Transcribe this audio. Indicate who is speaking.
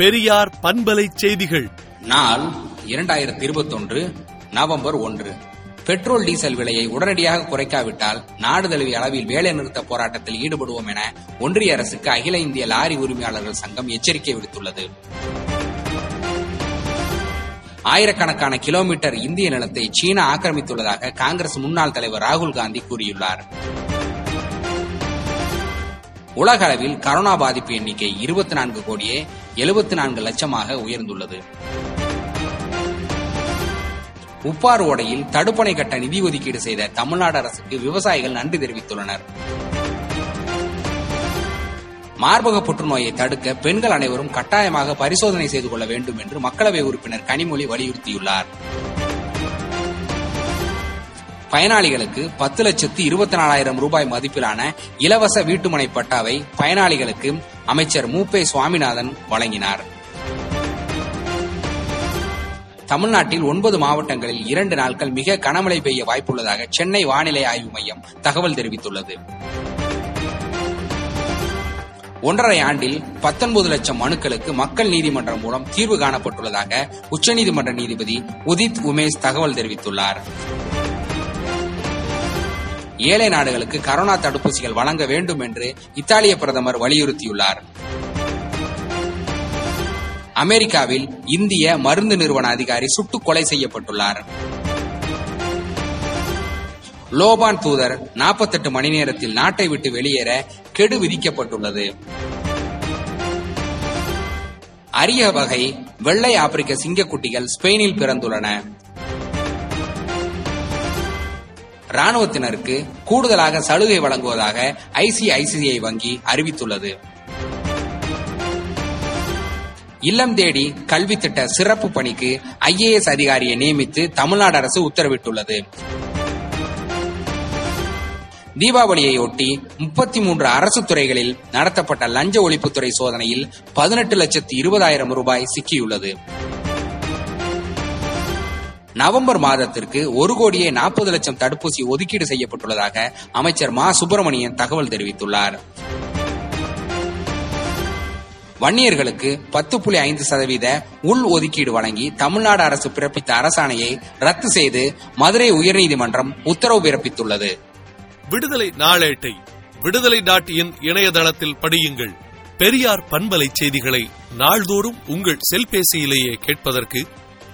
Speaker 1: பெரியார் பண்பலை செய்திகள்.
Speaker 2: நாள் இரண்டாயிரத்தி இருபத்தொன்று நவம்பர் ஒன்று. பெட்ரோல் டீசல் விலையை உடனடியாக குறைக்காவிட்டால் நாடு தழுவிய அளவில் வேலை நிறுத்த போராட்டத்தில் ஈடுபடுவோம் என ஒன்றிய அரசுக்கு அகில இந்திய லாரி உரிமையாளர்கள் சங்கம் எச்சரிக்கை விடுத்துள்ளது. ஆயிரக்கணக்கான கிலோமீட்டர் இந்திய நிலத்தை சீனா ஆக்கிரமித்துள்ளதாக காங்கிரஸ் முன்னாள் தலைவர் ராகுல் காந்தி கூறியுள்ளார். உலக அளவில் கரோனா பாதிப்பு எண்ணிக்கை இருபத்தி நான்கு கோடியே எழுபத்தி நான்கு லட்சமாக உயர்ந்துள்ளது. உப்பாறு ஓடையில் தடுப்பணை கட்ட நிதி ஒதுக்கீடு செய்த தமிழ்நாடு அரசுக்கு விவசாயிகள் நன்றி தெரிவித்துள்ளனர். மார்பக புற்றுநோயை தடுக்க பெண்கள் அனைவரும் கட்டாயமாக பரிசோதனை செய்து கொள்ள வேண்டும் என்று மக்களவை உறுப்பினர் கனிமொழி வலியுறுத்தியுள்ளார். பயனாளிகளுக்கு பத்து லட்சத்து இருபத்தி நாலாயிரம் ரூபாய் மதிப்பிலான இலவச வீட்டுமனை பட்டாவை பயனாளிகளுக்கு அமைச்சர் மூப்பே சுவாமிநாதன் வழங்கினார். தமிழ்நாட்டில் ஒன்பது மாவட்டங்களில் இரண்டு நாட்கள் மிக கனமழை பெய்ய வாய்ப்புள்ளதாக சென்னை வானிலை ஆய்வு மையம் தகவல் தெரிவித்துள்ளது. ஒன்றரை ஆண்டில் பத்தொன்பது லட்சம் மனுக்களுக்கு மக்கள் நீதிமன்றம் மூலம் தீர்வு காணப்பட்டுள்ளதாக உச்சநீதிமன்ற நீதிபதி உதித் உமேஷ் தகவல் தெரிவித்துள்ளார். ஏழை நாடுகளுக்கு கரோனா தடுப்பூசிகள் வழங்க வேண்டும் என்று இத்தாலிய பிரதமர் வலியுறுத்தியுள்ளார். அமெரிக்காவில் இந்திய மருந்து நிறுவன அதிகாரி சுட்டுக் கொலை செய்யப்பட்டுள்ளார். லோபான் தூதர் 48 மணி நேரத்தில் நாட்டை விட்டு வெளியேற கெடு விதிக்கப்பட்டுள்ளது. அரிய வகை வெள்ளை ஆப்பிரிக்க சிங்கக்குட்டிகள் ஸ்பெயினில் பிறந்துள்ளன. ராணுவத்தினருக்கு கூடுதலாக சலுகை வழங்குவதாக ஐசிஐசிஐ வங்கி அறிவித்துள்ளது. இல்லம் தேடி கல்வி திட்ட சிறப்பு பணிக்கு ஐஏஎஸ் அதிகாரியை நியமித்து தமிழ்நாடு அரசு உத்தரவிட்டுள்ளது. தீபாவளியையொட்டி முப்பத்தி மூன்று அரசு துறைகளில் நடத்தப்பட்ட லஞ்ச ஒழிப்புத்துறை சோதனையில் பதினெட்டு லட்சத்து இருபதாயிரம் ரூபாய் சிக்கியுள்ளது. நவம்பர் மாதத்திற்கு ஒரு கோடியே நாற்பது லட்சம் தடுப்பூசி ஒதுக்கீடு செய்யப்பட்டுள்ளதாக அமைச்சர் மா. சுப்பிரமணியன் தகவல் தெரிவித்துள்ளார். வன்னியர்களுக்கு பத்து புள்ளி ஐந்து சதவீத உள் ஒதுக்கீடு வழங்கி தமிழ்நாடு அரசு பிறப்பித்த அரசாணையை ரத்து செய்து மதுரை உயர்நீதிமன்றம் உத்தரவு பிறப்பித்துள்ளது.
Speaker 1: விடுதலை நாளேட்டை விடுதலை நாட்டியின் இணையதளத்தில் படியுங்கள். பெரியார் பண்பலை செய்திகளை நாள்தோறும் உங்கள் செல்பேசியிலேயே கேட்பதற்கு